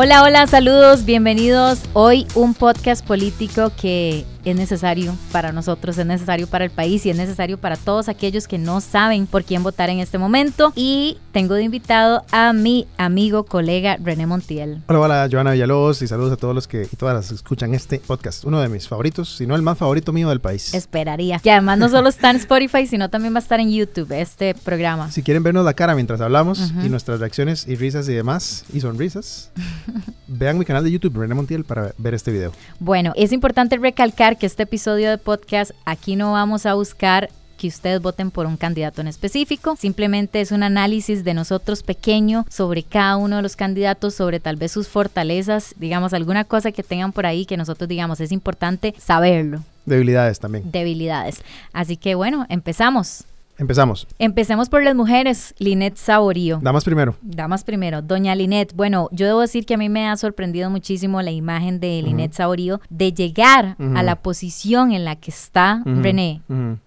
Hola, hola, saludos, bienvenidos. Hoy un podcast político que es necesario para nosotros, es necesario para el país y es necesario para todos aquellos que no saben por quién votar en este momento. Y tengo de invitado a mi amigo, colega René Montiel. Hola, hola, Joana Villalobos y saludos a todos los que y todas las que escuchan este podcast. Uno de mis favoritos, si no el más favorito mío del país. Esperaría. Y además no solo está en Spotify, sino también va a estar en YouTube este programa. Si quieren vernos la cara mientras hablamos y nuestras reacciones y risas y demás, y sonrisas, vean mi canal de YouTube, René Montiel, para ver este video. Bueno, es importante recalcar que este episodio de podcast aquí no vamos a buscar que ustedes voten por un candidato en específico. Simplemente es un análisis de nosotros pequeño sobre cada uno de los candidatos, sobre tal vez sus fortalezas, digamos, alguna cosa que tengan por ahí que nosotros digamos es importante saberlo. Debilidades también. Debilidades. Así que bueno, empezamos. Empezamos. Empecemos por las mujeres. Linet Saborío. Damas primero. Damas primero. Doña Linet. Bueno, yo debo decir que a mí me ha sorprendido muchísimo la imagen de Linet Saborío de llegar a la posición en la que está René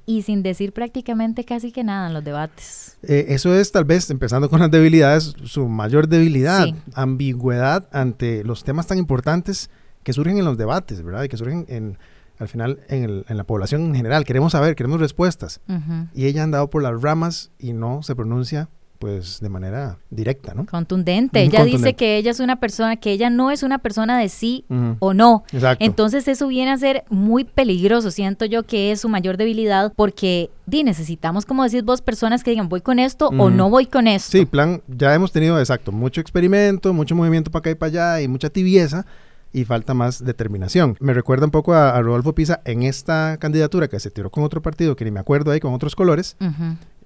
y sin decir prácticamente casi que nada en los debates. Eh, eso es tal vez, empezando con las debilidades, su mayor debilidad. Ambigüedad ante los temas tan importantes que surgen en los debates, ¿verdad? Y que surgen en al final en, la población en general. Queremos saber, queremos respuestas. Y ella ha andado por las ramas y no se pronuncia pues de manera directa, ¿no? Contundente. ella dice que ella es una persona, que ella no es una persona de sí o no. Exacto. Entonces eso viene a ser muy peligroso. Siento yo que es su mayor debilidad porque di, necesitamos, como decís vos, personas que digan voy con esto o no voy con esto. Sí, plan, ya hemos tenido, exacto, mucho experimento, mucho movimiento para acá y para allá y mucha tibieza y falta más determinación. Me recuerda un poco a, Rodolfo Pisa en esta candidatura que se tiró con otro partido, que ni me acuerdo ahí, con otros colores,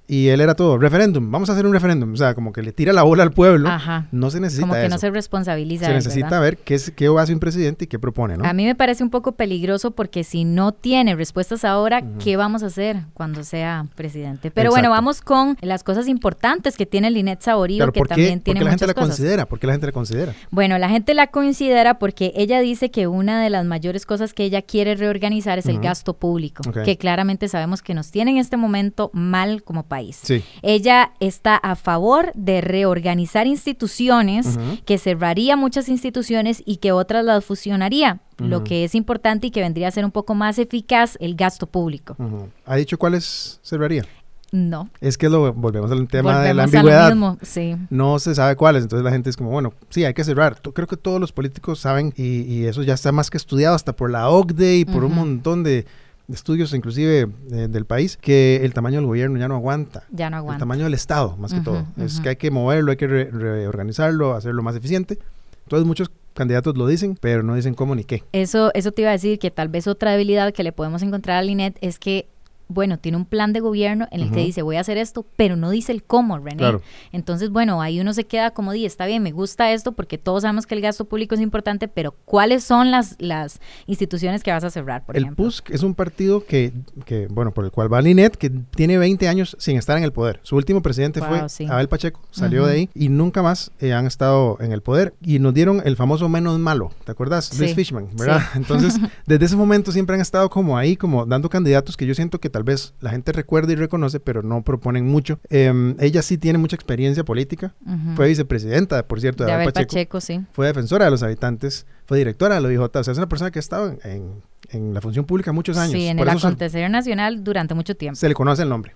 y él era todo, referéndum, vamos a hacer un referéndum. O sea, como que le tira la bola al pueblo. No se necesita. Como que no se responsabiliza. Se necesita ver qué, es, qué hace un presidente y qué propone, ¿no? A mí me parece un poco peligroso porque si no tiene respuestas ahora, ¿qué vamos a hacer cuando sea presidente? Pero bueno, vamos con las cosas importantes que tiene Linet Saborío, que también tiene ¿Por qué la gente la considera? ¿Por qué la gente la considera? Bueno, la gente la considera porque ella dice que una de las mayores cosas que ella quiere reorganizar es el gasto público, que claramente sabemos que nos tiene en este momento mal como país. Sí. Ella está a favor de reorganizar instituciones, que cerraría muchas instituciones y que otras las fusionaría. Lo que es importante y que vendría a ser un poco más eficaz el gasto público. ¿Ha dicho cuáles cerraría? No. Es que lo volvemos al tema de la ambigüedad. sí. No se sabe cuáles, entonces la gente es como, bueno, sí, hay que cerrar. Creo que todos los políticos saben y, eso ya está más que estudiado hasta por la OCDE y por un montón de, estudios inclusive eh, del país que el tamaño del gobierno ya no aguanta. Ya no aguanta. El tamaño del Estado, más que todo. Es que hay que moverlo, hay que reorganizarlo, hacerlo más eficiente. Entonces muchos candidatos lo dicen, pero no dicen cómo ni qué. Eso, eso te iba a decir que tal vez otra debilidad que le podemos encontrar a Linet es que bueno, tiene un plan de gobierno en el que dice voy a hacer esto, pero no dice el cómo, René. Entonces, bueno, ahí uno se queda como, di, está bien, me gusta esto porque todos sabemos que el gasto público es importante, pero ¿cuáles son las, las instituciones que vas a cerrar, por el PUSC es un partido que, que, bueno, por el cual va Linet, que tiene 20 años sin estar en el poder. Su último presidente fue Abel Pacheco, salió de ahí y nunca más eh, han estado en el poder y nos dieron el famoso menos malo, ¿te acuerdas? Luis Fishman, ¿verdad? Entonces, desde ese momento siempre han estado como ahí, como dando candidatos que yo siento que tal vez la gente recuerda y reconoce, pero no proponen mucho. Em, ella sí tiene mucha experiencia política. Fue vicepresidenta, por cierto, de, de Pacheco. sí. Fue defensora de los habitantes, fue directora de la OIJ. O sea, es una persona que ha estado en, en, la función pública muchos años. Sí, en el acontecer nacional durante mucho tiempo. Se le conoce el nombre.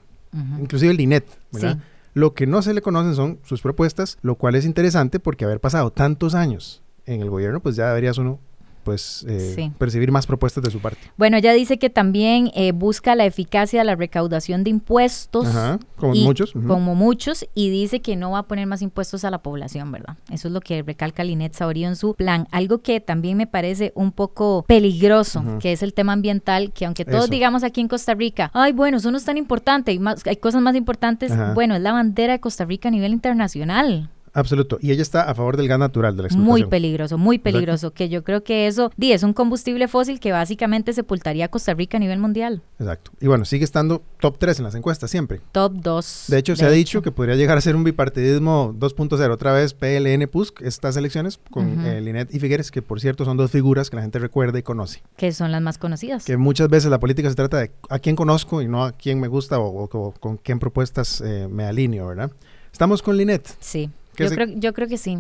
Inclusive el INET, ¿verdad? Lo que no se le conocen son sus propuestas, lo cual es interesante porque haber pasado tantos años en el gobierno, pues ya deberías uno pues eh, percibir más propuestas de su parte. Bueno, ella dice que también eh, busca la eficacia de la recaudación de impuestos. como muchos. Como muchos, y dice que no va a poner más impuestos a la población, ¿verdad? Eso es lo que recalca Linet Saurio en su plan. Algo que también me parece un poco peligroso, que es el tema ambiental, que aunque todos digamos aquí en Costa Rica, ay, bueno, eso no es tan importante, hay, más, hay cosas más importantes, bueno, es la bandera de Costa Rica a nivel internacional. Absoluto. Y ella está a favor del gas natural, de la explotación. Muy peligroso, muy peligroso. Que yo creo que eso, di, es un combustible fósil que básicamente sepultaría a Costa Rica a nivel mundial. Exacto. Y bueno, sigue estando top 3 en las encuestas siempre. Top 2. De hecho, se ha dicho que podría llegar a ser un bipartidismo 2.0. Otra vez PLN PUSC, estas elecciones con uh Linet y Figueres, que por cierto son dos figuras que la gente recuerda y conoce. Que son las más conocidas. Que muchas veces la política se trata de a quién conozco y no a quién me gusta o, con quién propuestas eh, me alineo, ¿verdad? Estamos con Linet. Sí. Yo, creo, yo creo que sí.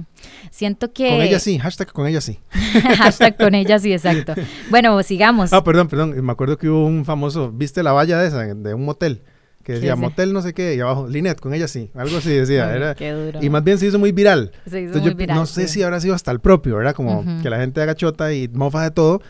Siento que... Con ella sí, hashtag con ella sí. hashtag con ella sí, exacto. Bueno, sigamos. Ah, perdón, perdón. Me acuerdo que hubo un famoso, ¿viste la valla de esa, de un motel? que decía motel no sé qué, y abajo, Linet, con ella sí, algo así decía. era, qué duro. Y más bien se hizo muy viral. Se hizo muy viral, no sé si habrá sido hasta el propio, ¿verdad? Como que la gente haga chota y mofa de todo,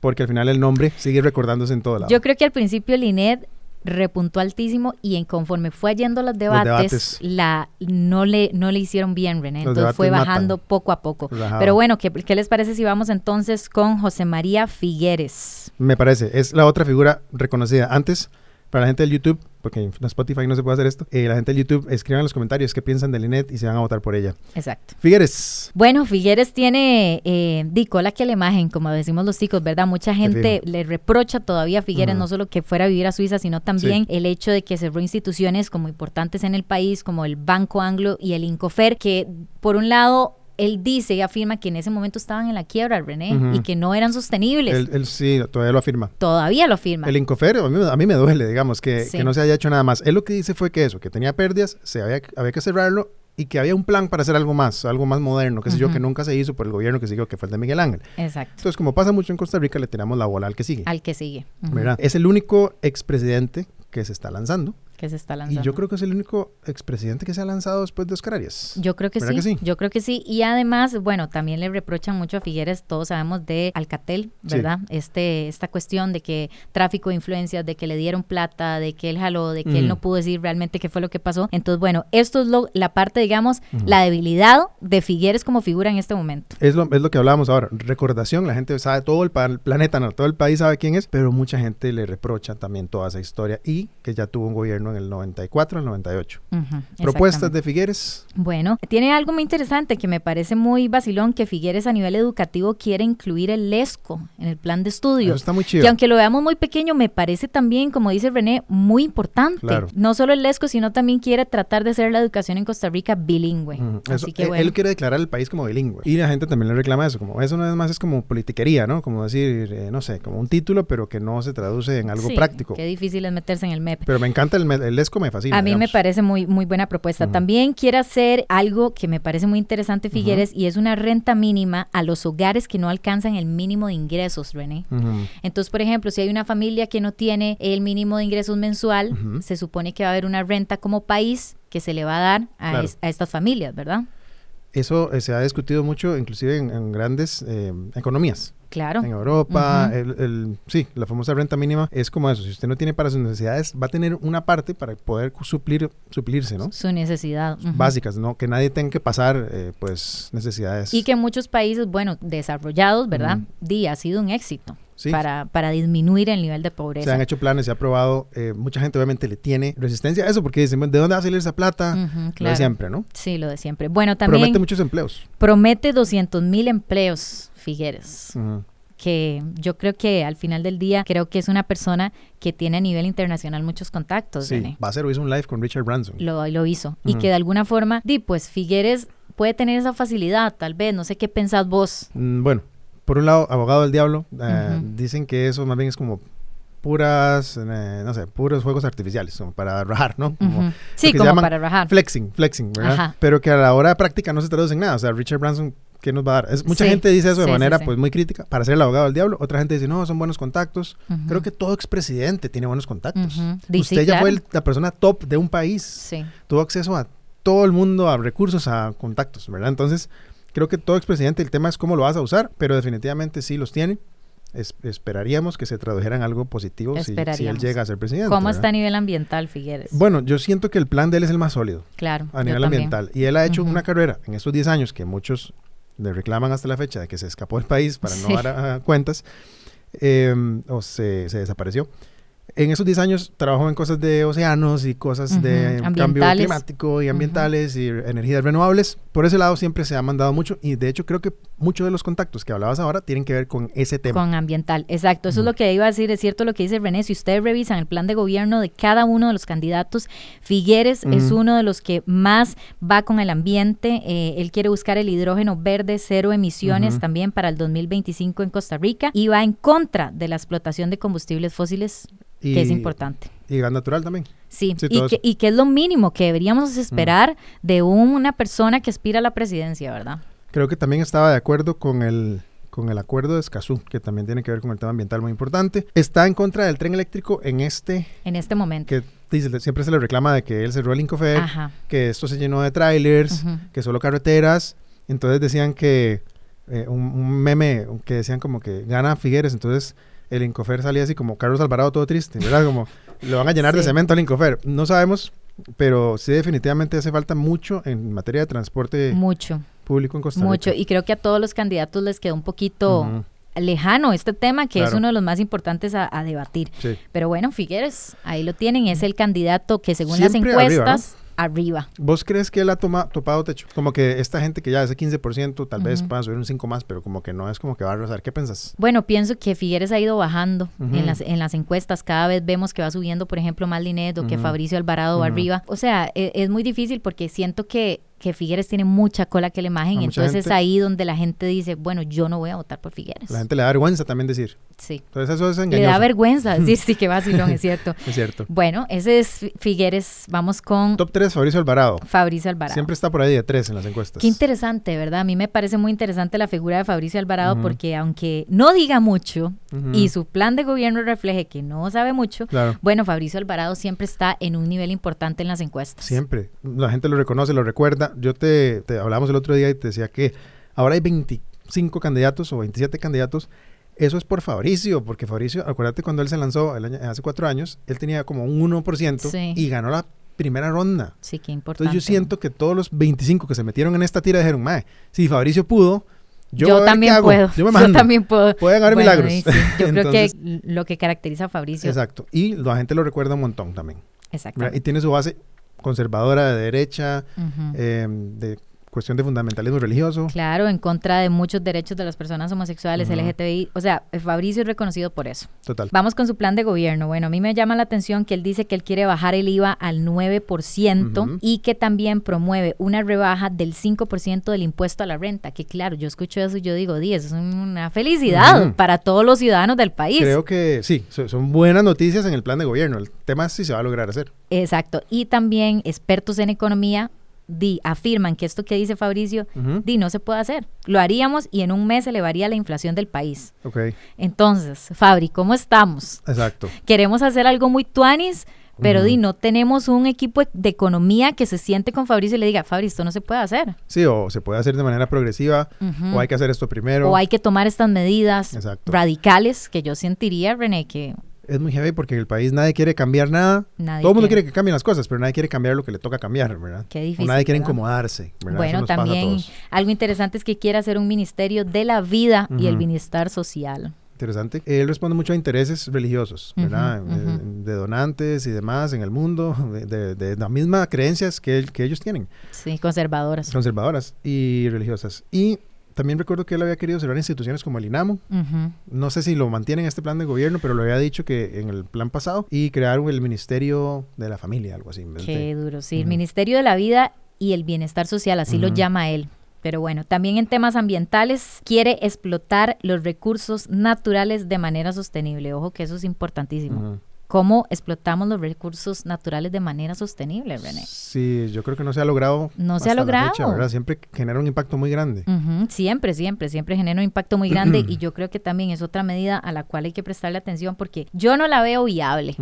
porque al final el nombre sigue recordándose en todo lado. Yo creo que al principio Linet repuntó altísimo y en conforme fue yendo los debates, la no le no le hicieron bien René. Entonces fue bajando poco a poco. Pero bueno ¿qué, ¿qué, les parece si vamos entonces con José María Figueres me parece es la otra figura reconocida. Antes para la gente del YouTube, porque en Spotify no se puede hacer esto, eh, la gente del YouTube escriban en los comentarios qué piensan de Linet y se van a votar por ella. Exacto. Figueres. Bueno, Figueres tiene eh, la que la imagen, como decimos los chicos, ¿verdad? Mucha gente le reprocha todavía a Figueres no solo que fuera a vivir a Suiza, sino también el hecho de que cerró instituciones como importantes en el país, como el Banco Anglo y el Incofer, que por un lado él dice y afirma que en ese momento estaban en la quiebra, René, y que no eran sostenibles. Él, sí, todavía lo afirma. Todavía lo afirma. El Incofer, a mí, me duele, digamos, que, no se haya hecho nada más. Él lo que dice fue que eso, que tenía pérdidas, se había, había que cerrarlo y que había un plan para hacer algo más, algo más moderno, que sé yo, que nunca se hizo por el gobierno que siguió, que fue el de Miguel Ángel. Exacto. Entonces, como pasa mucho en Costa Rica, le tiramos la bola al que sigue. Al que sigue. ¿Verdad? Es el único expresidente que se está lanzando que se está lanzando. Y yo creo que es el único expresidente que se ha lanzado después de Oscar Arias. Yo creo que sí, Yo creo que sí. Y además, bueno, también le reprochan mucho a Figueres, todos sabemos de Alcatel, ¿verdad? Este, esta cuestión de que tráfico de influencias, de que le dieron plata, de que él jaló, de que él no pudo decir realmente qué fue lo que pasó. Entonces, bueno, esto es lo, la parte, digamos, la debilidad de Figueres como figura en este momento. Es lo, es lo que hablábamos ahora. Recordación, la gente sabe, todo el, planeta, no, todo el país sabe quién es, pero mucha gente le reprocha también toda esa historia y que ya tuvo un gobierno en el 94 al 98. Propuestas de Figueres. Bueno, tiene algo muy interesante que me parece muy vacilón, que Figueres a nivel educativo quiere incluir el LESCO en el plan de estudios. está muy chido. Y aunque lo veamos muy pequeño, me parece también, como dice René, muy importante. No solo el LESCO, sino también quiere tratar de hacer la educación en Costa Rica bilingüe. Así que, Él quiere declarar el país como bilingüe. Y la gente también le reclama eso, como eso no es más, es como politiquería, ¿no? Como decir, eh, no sé, como un título, pero que no se traduce en algo práctico. Qué difícil es meterse en el MEP. Pero me encanta el, el LESCO, me fascina. A mí me parece muy, muy buena propuesta. También quiere hacer algo que me parece muy interesante, Figueres, y es una renta mínima a los hogares que no alcanzan el mínimo de ingresos, René. Entonces, por ejemplo, si hay una familia que no tiene el mínimo de ingresos mensual, se supone que va a haber una renta como país que se le va a dar a, estas familias, ¿verdad? Eso eh, se ha discutido mucho, inclusive en, grandes eh, economías. Claro. En Europa, el, sí, la famosa renta mínima es como eso. Si usted no tiene para sus necesidades, va a tener una parte para poder suplir, suplirse, ¿no? Su necesidad. Básicas, ¿no? Que nadie tenga que pasar, eh, pues, necesidades. Y que muchos países, bueno, desarrollados, ¿verdad? Di, ha sido un éxito. Para, para, disminuir el nivel de pobreza. Se han hecho planes, se ha probado. Eh, mucha gente obviamente le tiene resistencia a eso porque dicen, ¿de dónde va a salir esa plata? Lo de siempre, ¿no? Sí, lo de siempre. Bueno, también... Promete muchos empleos. Promete 200 mil empleos Figueres. que yo creo que al final del día creo que es una persona que tiene a nivel internacional muchos contactos. Sí, va a ser hizo un live con Richard Branson. Lo, lo hizo. Y que de alguna forma, di, pues Figueres puede tener esa facilidad, tal vez, no sé qué pensás vos. Mm, bueno, por un lado, abogado del diablo, eh, dicen que eso más bien es como puras, eh, no sé, puros juegos artificiales, como para rajar, ¿no? sí, como para rajar. Flexing, flexing, ¿verdad? Pero que a la hora de práctica no se traduce en nada. O sea, Richard Branson ¿qué nos va a dar? Es, mucha gente dice eso de manera pues muy crítica para ser el abogado del diablo. Otra gente dice, no, son buenos contactos. Creo que todo expresidente tiene buenos contactos. Usted ya fue la persona top de un país. Tuvo acceso a todo el mundo, a recursos, a contactos, ¿verdad? Entonces, creo que todo expresidente, el tema es cómo lo vas a usar, pero definitivamente sí los tiene. esperaríamos que se tradujeran algo positivo si, él llega a ser presidente. ¿Cómo está a nivel ambiental, Figueres? Bueno, yo siento que el plan de él es el más sólido. Claro. A nivel ambiental. Y él ha hecho una carrera en estos 10 años que muchos le reclaman hasta la fecha de que se escapó del país para no dar cuentas em, o se, se, desapareció en esos 10 años trabajó en cosas de océanos y cosas de cambio climático y ambientales y energías renovables. Por ese lado siempre se ha mandado mucho y de hecho creo que muchos de los contactos que hablabas ahora tienen que ver con ese tema. Con ambiental, exacto. Eso es lo que iba a decir. Es cierto lo que dice René. Si ustedes revisan el plan de gobierno de cada uno de los candidatos, Figueres es uno de los que más va con el ambiente. Eh, él quiere buscar el hidrógeno verde, cero emisiones también para el 2025 en Costa Rica y va en contra de la explotación de combustibles fósiles que es importante. Y gas natural también. Sí, y, que, es lo mínimo que deberíamos esperar de una persona que aspira a la presidencia, ¿verdad? Creo que también estaba de acuerdo con el, con el acuerdo de Escazú, que también tiene que ver con el tema ambiental muy importante. Está en contra del tren eléctrico en este... En este momento. Que dice, siempre se le reclama de que él cerró el Incofer, que esto se llenó de trailers, que solo carreteras. Entonces decían que... Eh, un, meme que decían como que gana Figueres, entonces el Incofer salía así como Carlos Alvarado todo triste, ¿verdad? Como lo van a llenar de cemento al Incofer. No sabemos, pero sí definitivamente hace falta mucho en materia de transporte. Mucho público en Costa Rica. Mucho, y creo que a todos los candidatos les quedó un poquito lejano este tema, que es uno de los más importantes a, debatir. Pero bueno, Figueres, ahí lo tienen, es el candidato que según las encuestas arriba. ¿Vos crees que él ha topado techo? Como que esta gente que ya hace 15%, tal vez pueda subir un 5 más, pero como que no es como que va a rozar. ¿Qué pensás? Bueno, pienso que Figueres ha ido bajando en, las, en las encuestas. Cada vez vemos que va subiendo, por ejemplo, Maldinet o que Fabricio Alvarado va arriba. O sea, e, es muy difícil porque siento que que Figueres tiene mucha cola que la imagen, entonces es ahí donde la gente dice, bueno, yo no voy a votar por Figueres. La gente le da vergüenza también decir. Sí. Entonces eso es engañoso. Le da vergüenza decir, sí, que vacilón, es cierto. es cierto. Bueno, ese es Figueres, vamos con... Top 3, Fabricio Alvarado. Fabricio Alvarado. Siempre está por ahí de 3 en las encuestas. Qué interesante, ¿verdad? A mí me parece muy interesante la figura de Fabricio Alvarado porque aunque no diga mucho y su plan de gobierno refleje que no sabe mucho, bueno, Fabricio Alvarado siempre está en un nivel importante en las encuestas. Siempre. La gente lo reconoce, lo recuerda. Yo te hablamos el otro día y te decía que ahora hay 25 candidatos o 27 candidatos. Eso es por Fabricio, porque Fabricio, acuérdate cuando él se lanzó el año, hace cuatro años, él tenía como un 1% y ganó la primera ronda. Sí, qué importante. Entonces yo siento que todos los 25 que se metieron en esta tira dijeron, mae, si Fabricio pudo, yo, también puedo. Yo, también puedo. Pueden haber milagros. Yo creo que lo que caracteriza a Fabricio. Exacto. Y la gente lo recuerda un montón también. Exacto. Y tiene su base conservadora de derecha, em, de cuestión de fundamentalismo religioso. Claro, en contra de muchos derechos de las personas homosexuales, LGTBI. O sea, Fabricio es reconocido por eso. Total. Vamos con su plan de gobierno. Bueno, a mí me llama la atención que él dice que él quiere bajar el IVA al 9% y que también promueve una rebaja del 5% del impuesto a la renta. Que claro, yo escucho eso y yo digo, 10, es una felicidad para todos los ciudadanos del país. Creo que sí, son buenas noticias en el plan de gobierno. El tema es si se va a lograr hacer. Exacto. Y también expertos en economía di, afirman que esto que dice Fabricio, di, no se puede hacer. Lo haríamos y en un mes se elevaría la inflación del país. Okay. Entonces, Fabri, ¿cómo estamos? Exacto. Queremos hacer algo muy tuanis, pero di, no tenemos un equipo de economía que se siente con Fabricio y le diga, Fabri, esto no se puede hacer. Sí, o se puede hacer de manera progresiva, o hay que hacer esto primero. O hay que tomar estas medidas radicales que yo sentiría, René, que es muy heavy porque en el país nadie quiere cambiar nada. Todo el mundo quiere. que cambien las cosas, pero nadie quiere cambiar lo que le toca cambiar, ¿verdad? Qué difícil. nadie quiere incomodarse, ¿verdad? Bueno, también algo interesante es que quiere hacer un ministerio de la vida y el bienestar social. Interesante. Él responde mucho a intereses religiosos, ¿verdad? Eh, de donantes y demás en el mundo, de, de, las mismas creencias que, que ellos tienen. Sí, conservadoras. Conservadoras y religiosas. Y también recuerdo que él había querido cerrar instituciones como el INAMO. No sé si lo mantienen en este plan de gobierno, pero lo había dicho que en el plan pasado. Y crearon el Ministerio de la Familia, algo así. Qué duro, sí. El Ministerio de la Vida y el Bienestar Social, así lo llama él. Pero bueno, también en temas ambientales quiere explotar los recursos naturales de manera sostenible. Ojo que eso es importantísimo cómo explotamos los recursos naturales de manera sostenible, René. Sí, yo creo que no se ha logrado. No se ha logrado. Siempre genera un impacto muy grande. Siempre, siempre, siempre genera un impacto muy grande y yo creo que también es otra medida a la cual hay que prestarle atención porque yo no la veo viable.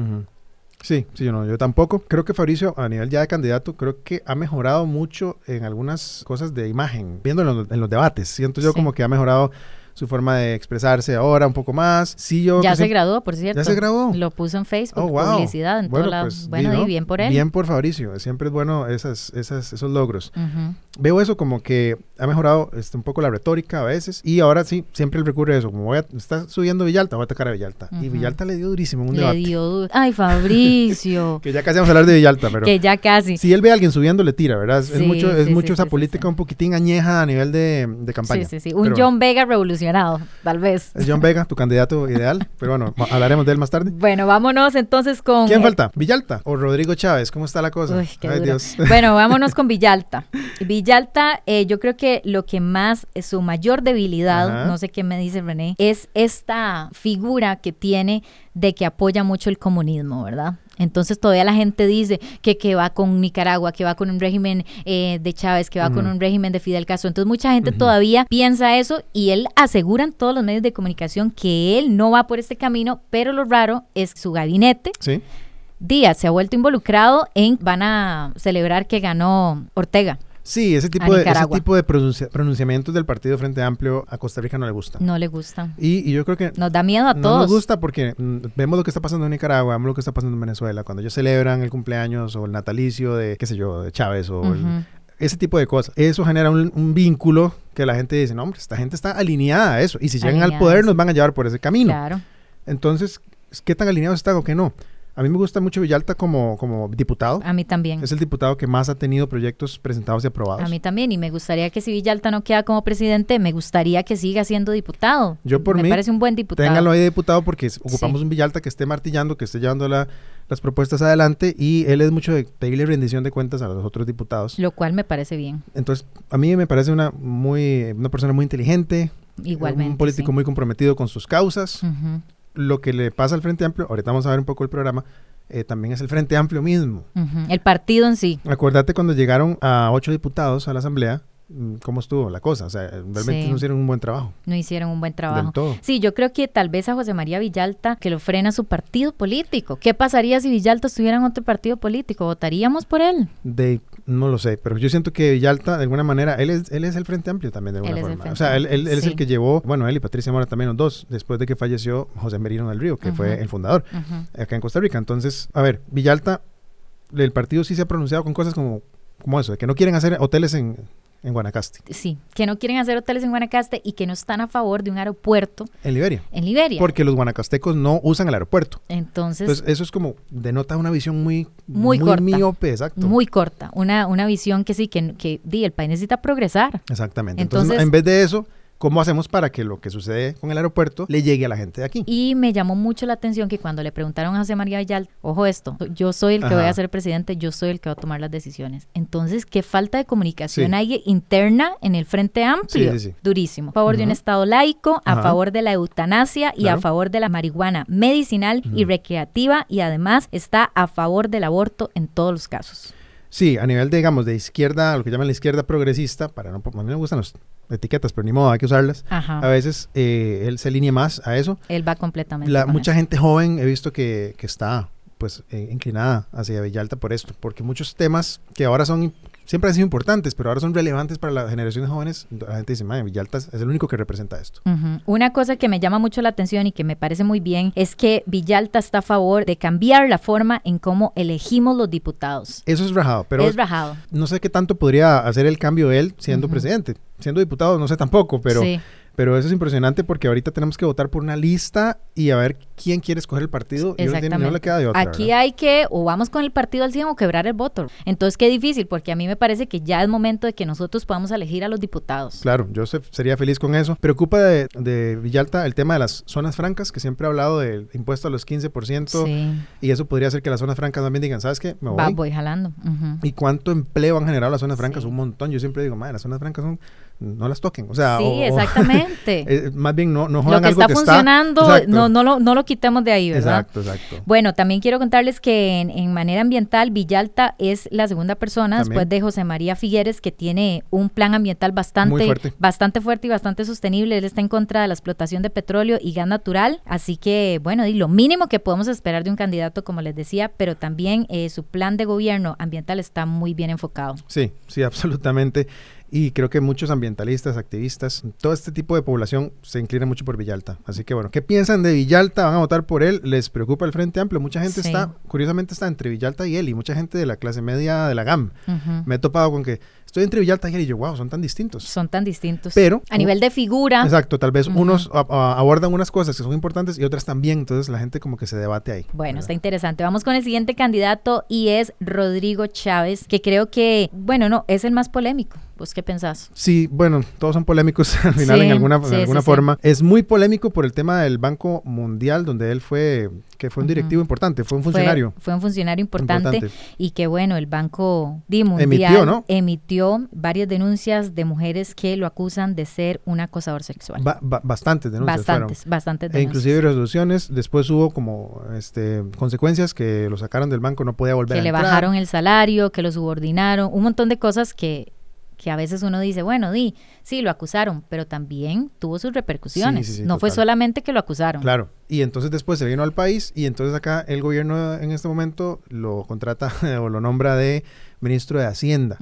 Sí, sí, yo no, yo tampoco. Creo que Fabricio, a nivel ya de candidato, creo que ha mejorado mucho en algunas cosas de imagen, viendo en los, debates. Siento yo como que ha mejorado su forma de expresarse ahora un poco más. Sí, yo ya se graduó, por cierto. Ya se graduó. Lo puso en Facebook, oh, publicidad, en bueno, pues, Bueno, y bien por él. Bien por Fabricio, siempre es bueno esas, esas, esos logros. Veo eso como que ha mejorado este, un poco la retórica a veces y ahora sí, siempre él recurre a eso, como voy a, está subiendo Villalta, voy a atacar a Villalta. Y Villalta le dio durísimo un le dio duro. Ay, Fabricio. que ya casi vamos a hablar de Villalta, pero... que ya casi. Si él ve a alguien subiendo, le tira, ¿verdad? es mucho, es mucho esa política un poquitín añeja a nivel de, de campaña. Sí, sí, sí. Un John Vega revolucionario emocionado, tal vez. Es John Vega, tu candidato ideal, pero bueno, hablaremos de él más tarde. Bueno, vámonos entonces con... ¿Quién falta? ¿Villalta o Rodrigo Chávez? ¿Cómo está la cosa? Uy, qué Ay, Dios. Bueno, vámonos con Villalta. Villalta, eh, yo creo que lo que más, es su mayor debilidad, no sé qué me dice René, es esta figura que tiene de que apoya mucho el comunismo, ¿verdad? Entonces todavía la gente dice que, que va con Nicaragua, que va con un régimen eh, de Chávez, que va con un régimen de Fidel Castro. Entonces mucha gente todavía piensa eso y él asegura en todos los medios de comunicación que él no va por este camino, pero lo raro es su gabinete. Sí. Díaz se ha vuelto involucrado en, van a celebrar que ganó Ortega. Sí, ese tipo, de, ese tipo de pronunciamientos del Partido Frente Amplio a Costa Rica no le gusta. No le gusta. Y, yo creo que... Nos da miedo a todos. No nos gusta porque mm, vemos lo que está pasando en Nicaragua, vemos lo que está pasando en Venezuela. Cuando ellos celebran el cumpleaños o el natalicio de, qué sé yo, de Chávez o ese tipo de cosas. Eso genera un, vínculo que la gente dice, no, hombre, esta gente está alineada a eso. Y si llegan al poder nos van a llevar por ese camino. Claro. Entonces, ¿qué tan alineados están o qué no? A mí me gusta mucho Villalta como, como diputado. A mí también. Es el diputado que más ha tenido proyectos presentados y aprobados. A mí también. Y me gustaría que si Villalta no queda como presidente, me gustaría que siga siendo diputado. Yo por mí. Me parece un buen diputado. Ténganlo ahí de diputado porque ocupamos un Villalta que esté martillando, que esté llevando las propuestas adelante y él es mucho de pedirle rendición de cuentas a los otros diputados. Lo cual me parece bien. Entonces, a mí me parece una, muy, una persona muy inteligente. Igualmente. Un político muy comprometido con sus causas. Lo que le pasa al Frente Amplio, ahorita vamos a ver un poco el programa, eh, también es el Frente Amplio mismo. El partido en sí. Acuérdate cuando llegaron a ocho diputados a la Asamblea, mm, cómo estuvo la cosa. O sea, realmente no hicieron un buen trabajo. No hicieron un buen trabajo. Sí, yo creo que tal vez a José María Villalta que lo frena su partido político. ¿Qué pasaría si Villalta estuviera en otro partido político? ¿Votaríamos por él? De, no lo sé, pero yo siento que Villalta, de alguna manera, él es, él es el Frente Amplio también, de alguna forma. O sea, él, él, es el que llevó, bueno, él y Patricia Mora también los dos, después de que falleció José Merino del Río, que fue el fundador acá en Costa Rica. Entonces, a ver, Villalta, el partido sí se ha pronunciado con cosas como, como eso, de que no quieren hacer hoteles en, en Guanacaste. Sí, que no quieren hacer hoteles en Guanacaste y que no están a favor de un aeropuerto. En Liberia. En Liberia. Porque los guanacastecos no usan el aeropuerto. Entonces. eso es como, denota una visión muy, muy, muy miope, exacto. Muy corta. Una, una visión que sí, que, que di, el país necesita progresar. Exactamente. Entonces en vez de eso, ¿Cómo hacemos para que lo que sucede con el aeropuerto le llegue a la gente de aquí? Y me llamó mucho la atención que cuando le preguntaron a José María Villal, ojo esto, yo soy el que voy a ser presidente, yo soy el que va a tomar las decisiones. Entonces, qué falta de comunicación hay interna en el Frente Amplio. Durísimo. A favor de un Estado laico, a favor de la eutanasia y a favor de la marihuana medicinal y recreativa y además está a favor del aborto en todos los casos. Sí, a nivel, de, digamos, de izquierda, lo que llaman la izquierda progresista, para no, a mí me gustan las etiquetas, pero ni modo, hay que usarlas. A veces eh, él se alinea más a eso. Él va completamente. La, mucha gente joven he visto que, que está pues eh, inclinada hacia Villalta por esto, porque muchos temas que ahora son siempre han sido importantes, pero ahora son relevantes para las generaciones jóvenes. La gente dice, madre, Villalta es el único que representa esto. Una cosa que me llama mucho la atención y que me parece muy bien es que Villalta está a favor de cambiar la forma en cómo elegimos los diputados. Eso es rajado, pero es rajado. no sé qué tanto podría hacer el cambio él siendo presidente. Siendo diputado, no sé tampoco, pero... Sí pero eso es impresionante porque ahorita tenemos que votar por una lista y a ver quién quiere escoger el partido. Y no le queda de otra. Aquí hay que o vamos con el partido al 100 o quebrar el voto. Entonces, qué difícil, porque a mí me parece que ya es momento de que nosotros podamos elegir a los diputados. Claro, yo sería feliz con eso. Preocupa de, de, Villalta el tema de las zonas francas, que siempre ha hablado del impuesto a los 15%. Y eso podría hacer que las zonas francas también digan, ¿sabes qué? Me voy. Va, voy jalando. ¿Y cuánto empleo han generado las zonas francas? Un montón. Yo siempre digo, madre, las zonas francas son no las toquen. O sea, sí, exactamente. Eh, más bien no, no Lo que está funcionando, no, no, lo, no lo quitemos de ahí, ¿verdad? Exacto, exacto. Bueno, también quiero contarles que en, manera ambiental, Villalta es la segunda persona después de José María Figueres que tiene un plan ambiental bastante fuerte. bastante fuerte y bastante sostenible. Él está en contra de la explotación de petróleo y gas natural. Así que, bueno, y lo mínimo que podemos esperar de un candidato, como les decía, pero también eh, su plan de gobierno ambiental está muy bien enfocado. Sí, sí, absolutamente. Y creo que muchos ambientalistas, activistas, todo este tipo de población se inclina mucho por Villalta. Así que bueno, ¿qué piensan de Villalta? ¿Van a votar por él? ¿Les preocupa el Frente Amplio? Mucha gente está, curiosamente está entre Villalta y él y mucha gente de la clase media de la GAM. Me he topado con que estoy entre Villalta y yo, wow, son tan distintos. Son tan distintos. Pero. A nivel de figura. Exacto, tal vez unos abordan unas cosas que son importantes y otras también, entonces la gente como que se debate ahí. Bueno, está interesante. Vamos con el siguiente candidato y es Rodrigo Chávez, que creo que, bueno, no, es el más polémico. ¿Vos qué pensás? Sí, bueno, todos son polémicos al final en alguna, alguna forma. Es muy polémico por el tema del Banco Mundial, donde él fue, que fue un directivo importante, fue un funcionario. Fue, un funcionario importante, y que bueno, el Banco Mundial emitió, emitió, varias denuncias de mujeres que lo acusan de ser un acosador sexual. bastantes denuncias. Bastantes, bastantes denuncias. E inclusive resoluciones, después hubo como este consecuencias que lo sacaron del banco, no podía volver que le bajaron el salario, que lo subordinaron, un montón de cosas que que a veces uno dice, bueno, di, sí, lo acusaron, pero también tuvo sus repercusiones. no fue solamente que lo acusaron. Claro, y entonces después se vino al país y entonces acá el gobierno en este momento lo contrata o lo nombra de ministro de Hacienda.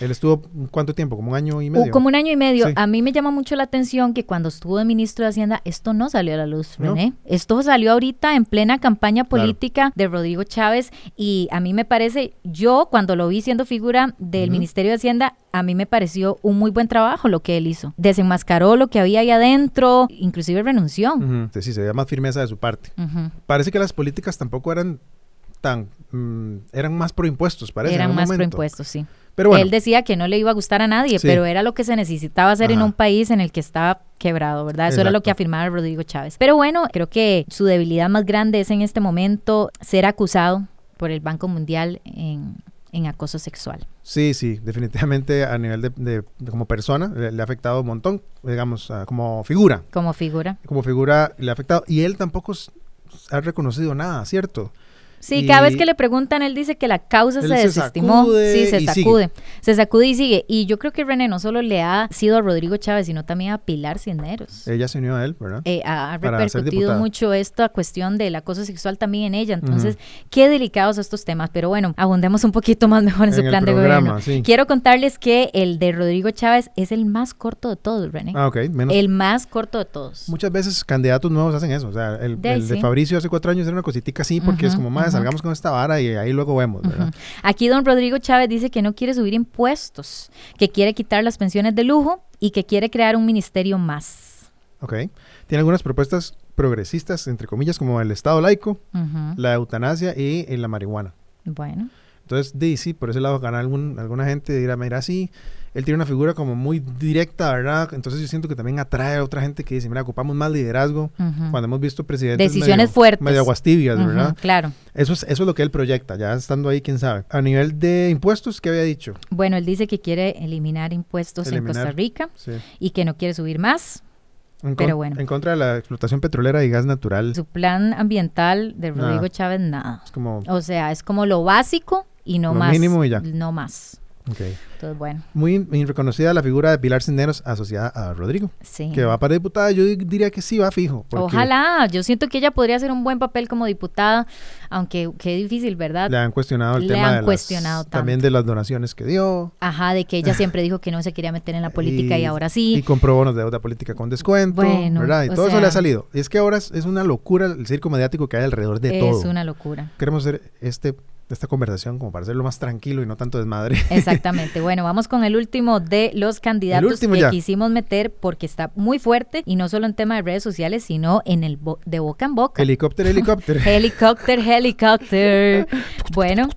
Él estuvo cuánto tiempo, como un año y medio. como un año y medio. A mí me llama mucho la atención que cuando estuvo de ministro de Hacienda, esto no salió a la luz, René. Esto salió ahorita en plena campaña política de Rodrigo Chávez y a mí me parece, yo cuando lo vi siendo figura del Ministerio de Hacienda, a mí me pareció un muy buen trabajo lo que él hizo. Desenmascaró lo que había ahí adentro, inclusive renunció. Sí, se veía más firmeza de su parte. Parece que las políticas tampoco eran tan... Mm, eran más pro impuestos, parece. Eran más pro impuestos, sí. Pero Él decía que no le iba a gustar a nadie, pero era lo que se necesitaba hacer en un país en el que estaba quebrado, ¿verdad? Eso era lo que afirmaba Rodrigo Chávez. Pero bueno, creo que su debilidad más grande es en este momento ser acusado por el Banco Mundial en, acoso sexual. Sí, sí, definitivamente a nivel de, como persona le, ha afectado un montón, digamos, como figura. Como figura. Como figura le ha afectado y él tampoco ha reconocido nada, ¿cierto? Sí, cada vez que le preguntan, él dice que la causa se, desestimó. Sí, se sacude. Se sacude y sigue. Y yo creo que René no solo le ha sido a Rodrigo Chávez, sino también a Pilar Cisneros. Ella se unió a él, ¿verdad? Eh, ha repercutido mucho esta cuestión del acoso sexual también en ella. Entonces, qué delicados estos temas. Pero bueno, abundemos un poquito más mejor en, su plan de gobierno. Quiero contarles que el de Rodrigo Chávez es el más corto de todos, René. Ah, ok. Menos. El más corto de todos. Muchas veces candidatos nuevos hacen eso. O sea, el de, Fabricio hace cuatro años era una cositica así porque es como más salgamos con esta vara y ahí luego vemos, ¿verdad? Aquí don Rodrigo Chávez dice que no quiere subir impuestos, que quiere quitar las pensiones de lujo y que quiere crear un ministerio más. Ok. Tiene algunas propuestas progresistas, entre comillas, como el Estado laico, la eutanasia y, la marihuana. Bueno. Entonces, sí, por ese lado gana algún, alguna gente dirá, mira, sí, él tiene una figura como muy directa, ¿verdad? Entonces yo siento que también atrae a otra gente que dice, mira, ocupamos más liderazgo cuando hemos visto presidentes decisiones fuertes, medio aguastivias, ¿verdad? Claro. Eso es, eso es lo que él proyecta, ya estando ahí, quién sabe. A nivel de impuestos, ¿qué había dicho? Bueno, él dice que quiere eliminar impuestos en Costa Rica y que no quiere subir más. pero bueno. En contra de la explotación petrolera y gas natural. Su plan ambiental de Rodrigo Chávez, nada. Es como, o sea, es como lo básico y no más. Mínimo y ya. No más. Okay. Entonces, bueno. Muy, reconocida la figura de Pilar Cisneros asociada a Rodrigo. Sí. Que va para diputada, yo diría que sí va fijo. Ojalá, yo siento que ella podría hacer un buen papel como diputada, aunque qué difícil, ¿verdad? Le han cuestionado el tema de las, también de las donaciones que dio. Ajá, de que ella siempre dijo que no se quería meter en la política y, ahora sí. Y compró bonos de deuda política con descuento, bueno, ¿verdad? Y todo eso le ha salido. Y es que ahora es, es, una locura el circo mediático que hay alrededor de todo. Es una locura. Queremos hacer este esta conversación como para hacerlo más tranquilo y no tanto desmadre. Exactamente. Bueno, vamos con el último de los candidatos que quisimos meter porque está muy fuerte y no solo en tema de redes sociales, sino en el de boca en boca. Helicóptero, helicóptero. helicóptero, helicóptero. bueno,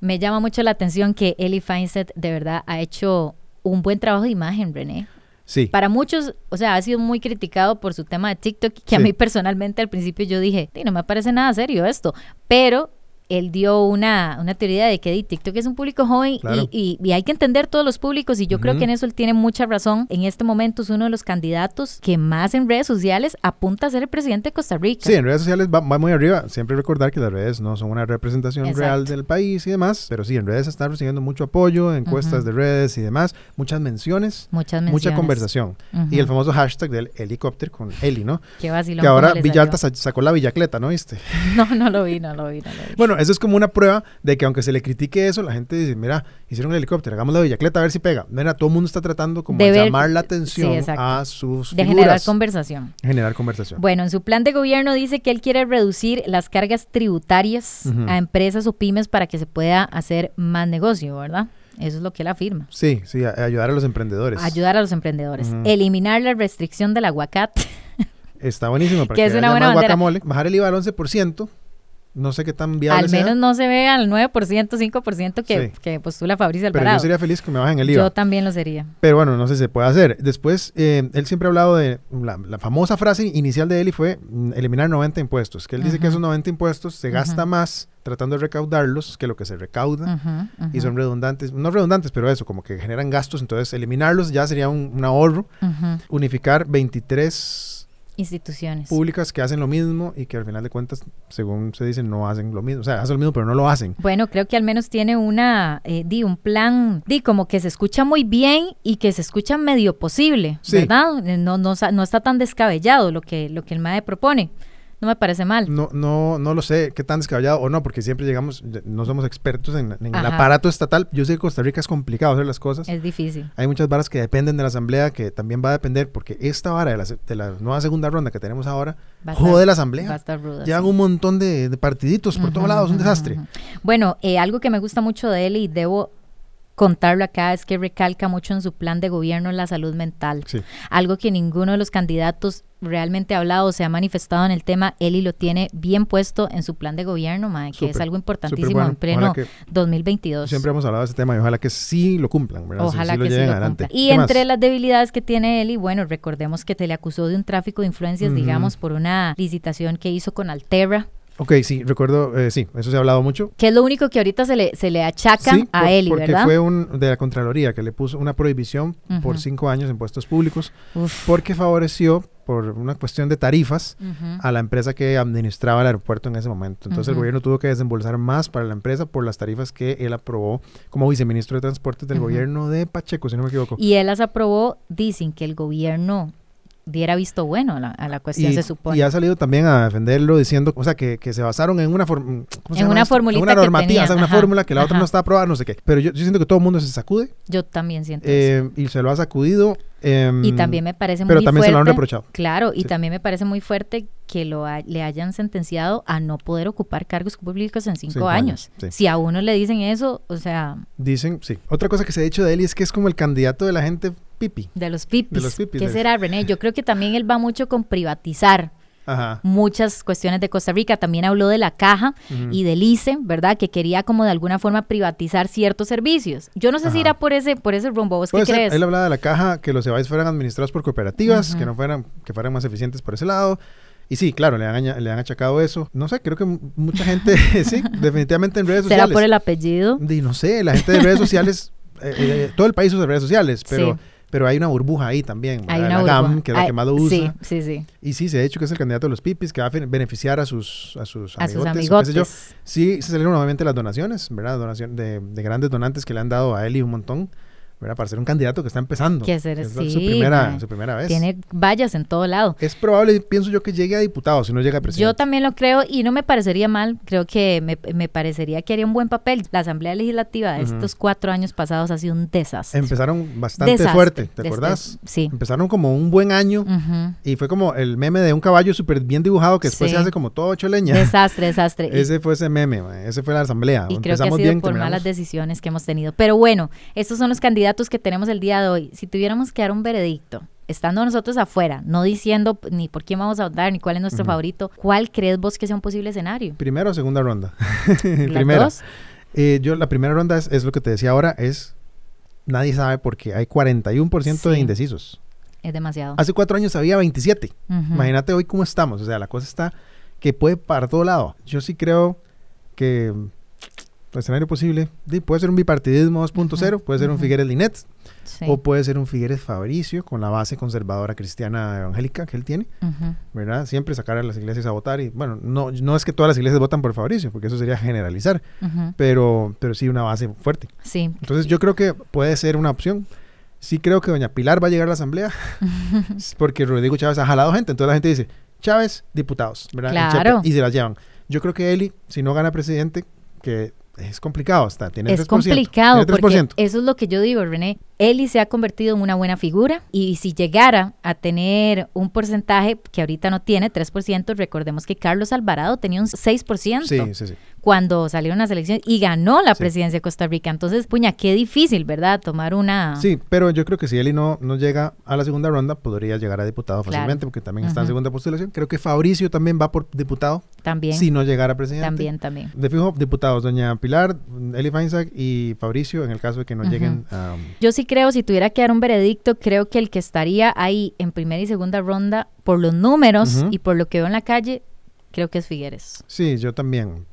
me llama mucho la atención que Eli Feinstein de verdad ha hecho un buen trabajo de imagen, René. Sí. Para muchos, o sea, ha sido muy criticado por su tema de TikTok, que a mí personalmente al principio yo dije, no me parece nada serio esto, pero él dio una, una teoría de que TikTok es un público joven y, y, hay que entender todos los públicos y yo creo que en eso él tiene mucha razón. En este momento es uno de los candidatos que más en redes sociales apunta a ser el presidente de Costa Rica. Sí, en redes sociales va, muy arriba. Siempre recordar que las redes no son una representación real del país y demás, pero sí, en redes están recibiendo mucho apoyo, encuestas de redes y demás, muchas menciones, muchas mucha conversación. Y el famoso hashtag del helicóptero con Eli, ¿no? Qué vacilón, que ahora Villalta sacó la villacleta, ¿no viste? No, no lo vi, no lo vi, no lo vi. Bueno, eso es como una prueba de que aunque se le critique eso, la gente dice, mira, hicieron un helicóptero, hagamos la villacleta a ver si pega. Mira, todo el mundo está tratando como de, llamar la atención a sus De generar conversación. Generar conversación. Bueno, en su plan de gobierno dice que él quiere reducir las cargas tributarias a empresas o pymes para que se pueda hacer más negocio, ¿verdad? Eso es lo que él afirma. Sí, sí, ayudar a los emprendedores. Ayudar a los emprendedores. Eliminar la restricción del aguacate. Está buenísimo para que, es una buena guacamole. Bajar el IVA al 11%. No sé qué tan viable Al menos no se ve al 9%, 5% que, que postula Fabricio Alvarado. Pero yo sería feliz que me bajen el IVA. Yo también lo sería. Pero bueno, no sé si se puede hacer. Después, eh, él siempre ha hablado de... La, famosa frase inicial de él y fue mm, eliminar 90 impuestos. Que él dice que esos 90 impuestos se gasta más tratando de recaudarlos que lo que se recauda. Y son redundantes. No redundantes, pero eso, como que generan gastos. Entonces, eliminarlos ya sería un, un ahorro. Unificar 23 instituciones públicas que hacen lo mismo y que al final de cuentas, según se dice, no hacen lo mismo. O sea, hacen lo mismo, pero no lo hacen. Bueno, creo que al menos tiene una, eh, di, un plan, di, como que se escucha muy bien y que se escucha medio posible, ¿verdad? No, no, no está tan descabellado lo que, lo que el MAE propone. No me parece mal. No, no, no lo sé qué tan descabellado o no, porque siempre llegamos, no somos expertos en, el aparato estatal. Yo sé que Costa Rica es complicado hacer las cosas. Es difícil. Hay muchas varas que dependen de la asamblea, que también va a depender, porque esta vara de la, de la nueva segunda ronda que tenemos ahora, jode la asamblea. Va a estar ruda, Llevan un montón de, partiditos por todos lados, un desastre. Bueno, eh, algo que me gusta mucho de él y debo contarlo acá es que recalca mucho en su plan de gobierno la salud mental. Algo que ninguno de los candidatos realmente ha hablado o se ha manifestado en el tema, y lo tiene bien puesto en su plan de gobierno, que es algo importantísimo en pleno 2022. Siempre hemos hablado de ese tema y ojalá que sí lo cumplan, Ojalá que sí lo adelante. Y entre las debilidades que tiene y bueno, recordemos que te le acusó de un tráfico de influencias, digamos, por una licitación que hizo con Alterra Ok, sí, recuerdo, eh, sí, eso se ha hablado mucho. Que es lo único que ahorita se le, se le achaca a él, porque fue un, de la Contraloría que le puso una prohibición por cinco años en puestos públicos porque favoreció por una cuestión de tarifas a la empresa que administraba el aeropuerto en ese momento. Entonces el gobierno tuvo que desembolsar más para la empresa por las tarifas que él aprobó como viceministro de Transportes del gobierno de Pacheco, si no me equivoco. Y él las aprobó, dicen que el gobierno diera visto bueno a la, cuestión, se supone. Y ha salido también a defenderlo diciendo, o sea, que, se basaron en una, en una formulita una normativa, una fórmula que la otra no está aprobada, no sé qué. Pero yo, siento que todo el mundo se sacude. Yo también siento eh, Y se lo ha sacudido. Em, y también me parece muy fuerte. Pero también se lo han reprochado. Claro, y también me parece muy fuerte que lo le hayan sentenciado a no poder ocupar cargos públicos en cinco, años. Si a uno le dicen eso, o sea... Dicen, sí. Otra cosa que se ha dicho de él es que es como el candidato de la gente pipi. De los pipis. ¿Qué será, René? Yo creo que también él va mucho con privatizar. muchas cuestiones de Costa Rica. También habló de la caja y del ICE, ¿verdad? Que quería como de alguna forma privatizar ciertos servicios. Yo no sé si irá por ese, por ese rumbo. ¿Vos qué crees? Él hablaba de la caja, que los EVAIS fueran administrados por cooperativas, que no fueran, que fueran más eficientes por ese lado. Y sí, claro, le han, le han achacado eso. No sé, creo que mucha gente, sí, definitivamente en redes sociales. ¿Será por el apellido? Y no sé, la gente de redes sociales, eh, eh, todo el país usa redes sociales, pero pero hay una burbuja ahí también. Hay una la GAM, que es la que más lo usa. Sí, sí, sí. Y sí, se ha dicho que es el candidato de los pipis, que va a beneficiar a sus, a sus a amigotes. Sus amigotes. Sí, se salieron nuevamente las donaciones, ¿verdad? Donación de, de, grandes donantes que le han dado a él y un montón. Para ser un candidato que está empezando. Que ser, es sí, su, primera, su primera vez. Tiene vallas en todo lado. Es probable, pienso yo, que llegue a diputado, si no llega a presidente. Yo también lo creo y no me parecería mal. Creo que me, me parecería que haría un buen papel. La Asamblea Legislativa de estos cuatro años pasados ha sido un desastre. Empezaron bastante fuerte, ¿te acordás? sí. Empezaron como un buen año y fue como el meme de un caballo súper bien dibujado que después se hace como todo ocho leña. Desastre, desastre. ese fue ese meme, ese fue la Asamblea. Y creo que ha sido por malas decisiones que hemos tenido. Pero bueno, estos son los candidatos que tenemos el día de hoy, si tuviéramos que dar un veredicto, estando nosotros afuera, no diciendo ni por quién vamos a votar, ni cuál es nuestro favorito, ¿cuál crees vos que sea un posible escenario? Primera o segunda ronda. primera. Eh, yo, la primera ronda es, lo que te decía ahora, es nadie sabe porque hay 41% de indecisos. Es demasiado. Hace cuatro años había 27. Imagínate hoy cómo estamos. O sea, la cosa está que puede para todo lado. Yo sí creo que escenario posible puede ser un bipartidismo 2.0, puede ser un Figueres Linet, o puede ser un Figueres Fabricio con la base conservadora cristiana evangélica que él tiene, ¿verdad? Siempre sacar a las iglesias a votar y, bueno, no, no es que todas las iglesias votan por Fabricio, porque eso sería generalizar, pero, pero sí una base fuerte. Sí. Entonces yo creo que puede ser una opción. Sí creo que doña Pilar va a llegar a la asamblea, porque Rodrigo Chávez ha jalado gente, entonces la gente dice, Chávez, diputados, ¿verdad? Claro. Y se las llevan. Yo creo que Eli, si no gana presidente, que es complicado, está, tiene es complicado, porque eso es lo que yo digo, René. Eli se ha convertido en una buena figura y si llegara a tener un porcentaje que ahorita no tiene, 3%, recordemos que Carlos Alvarado tenía un 6%. Sí, sí, sí cuando salieron las elecciones y ganó la presidencia de Costa Rica. Entonces, puña, qué difícil, ¿verdad? Tomar una... Sí, pero yo creo que si Eli no, no llega a la segunda ronda, podría llegar a diputado fácilmente, porque también está en segunda postulación. Creo que Fabricio también va por diputado. También. Si no llegara a presidente. También, también. De fijo, diputados, doña Pilar, Eli Feinsack y Fabricio, en el caso de que no lleguen a... Yo sí creo, si tuviera que dar un veredicto, creo que el que estaría ahí en primera y segunda ronda, por los números y por lo que veo en la calle, creo que es Figueres. Sí, yo también.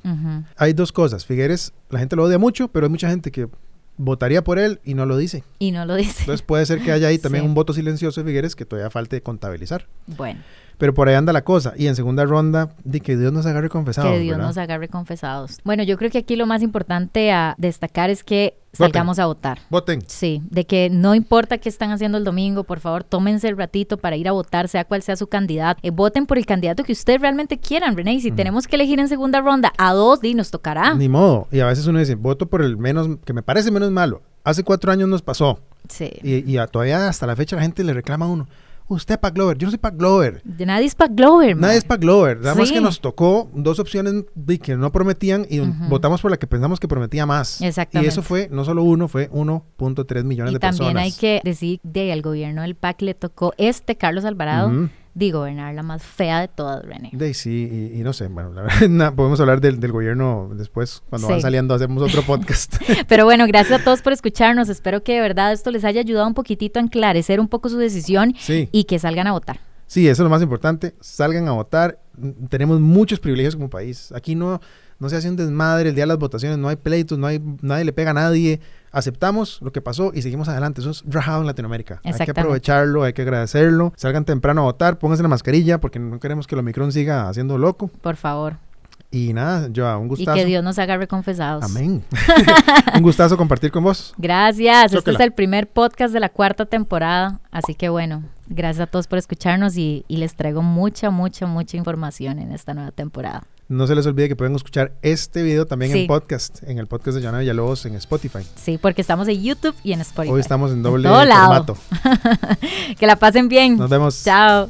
Hay dos cosas. Figueres, la gente lo odia mucho, pero hay mucha gente que votaría por él y no lo dice. Y no lo dice. Entonces puede ser que haya ahí también un voto silencioso de Figueres que todavía falte contabilizar. Bueno. Pero por ahí anda la cosa. Y en segunda ronda, de que Dios nos agarre confesados. Que Dios nos agarre confesados. Bueno, yo creo que aquí lo más importante a destacar es que salgamos a votar. Voten. Sí, de que no importa qué están haciendo el domingo, por favor, tómense el ratito para ir a votar, sea cual sea su candidato. Eh, voten por el candidato que ustedes realmente quieran, René. Y si tenemos que elegir en segunda ronda a dos, di, nos tocará. Ni modo. Y a veces uno dice, voto por el menos, que me parece menos malo. Hace cuatro años nos pasó. Sí. Y, y todavía hasta la fecha la gente le reclama a uno usted Pac Glover, yo no soy Pac Glover. Nadie es Pac Glover. Nadie es Pac Glover. Nada más que nos tocó dos opciones que no prometían y votamos por la que pensamos que prometía más. Exactamente. Y eso fue no solo uno, fue 1.3 millones de personas. También hay que decir de al gobierno del PAC le tocó este Carlos Alvarado de gobernar la más fea de todas, René. De, sí, y, no sé, bueno, la verdad, podemos hablar del, gobierno después, cuando van saliendo, hacemos otro podcast. Pero bueno, gracias a todos por escucharnos. Espero que de verdad esto les haya ayudado un poquitito a enclarecer un poco su decisión y que salgan a votar. Sí, eso es lo más importante. Salgan a votar. Tenemos muchos privilegios como país. Aquí no, no se hace un desmadre el día de las votaciones, no hay pleitos, no hay, nadie le pega a nadie aceptamos lo que pasó y seguimos adelante. Eso es rajado en Latinoamérica. Hay que aprovecharlo, hay que agradecerlo. Salgan temprano a votar, pónganse la mascarilla porque no queremos que el Omicron siga haciendo loco. Por favor. Y nada, yo un gustazo. Y que Dios nos haga reconfesados. Amén. un gustazo compartir con vos. Gracias. Este es el primer podcast de la cuarta temporada. Así que bueno, gracias a todos por escucharnos y, y les traigo mucha, mucha, mucha información en esta nueva temporada. No se les olvide que pueden escuchar este video también en podcast, en el podcast de Joana Villalobos en Spotify. Sí, porque estamos en YouTube y en Spotify. Hoy estamos en doble formato. que la pasen bien. Nos vemos. Chao.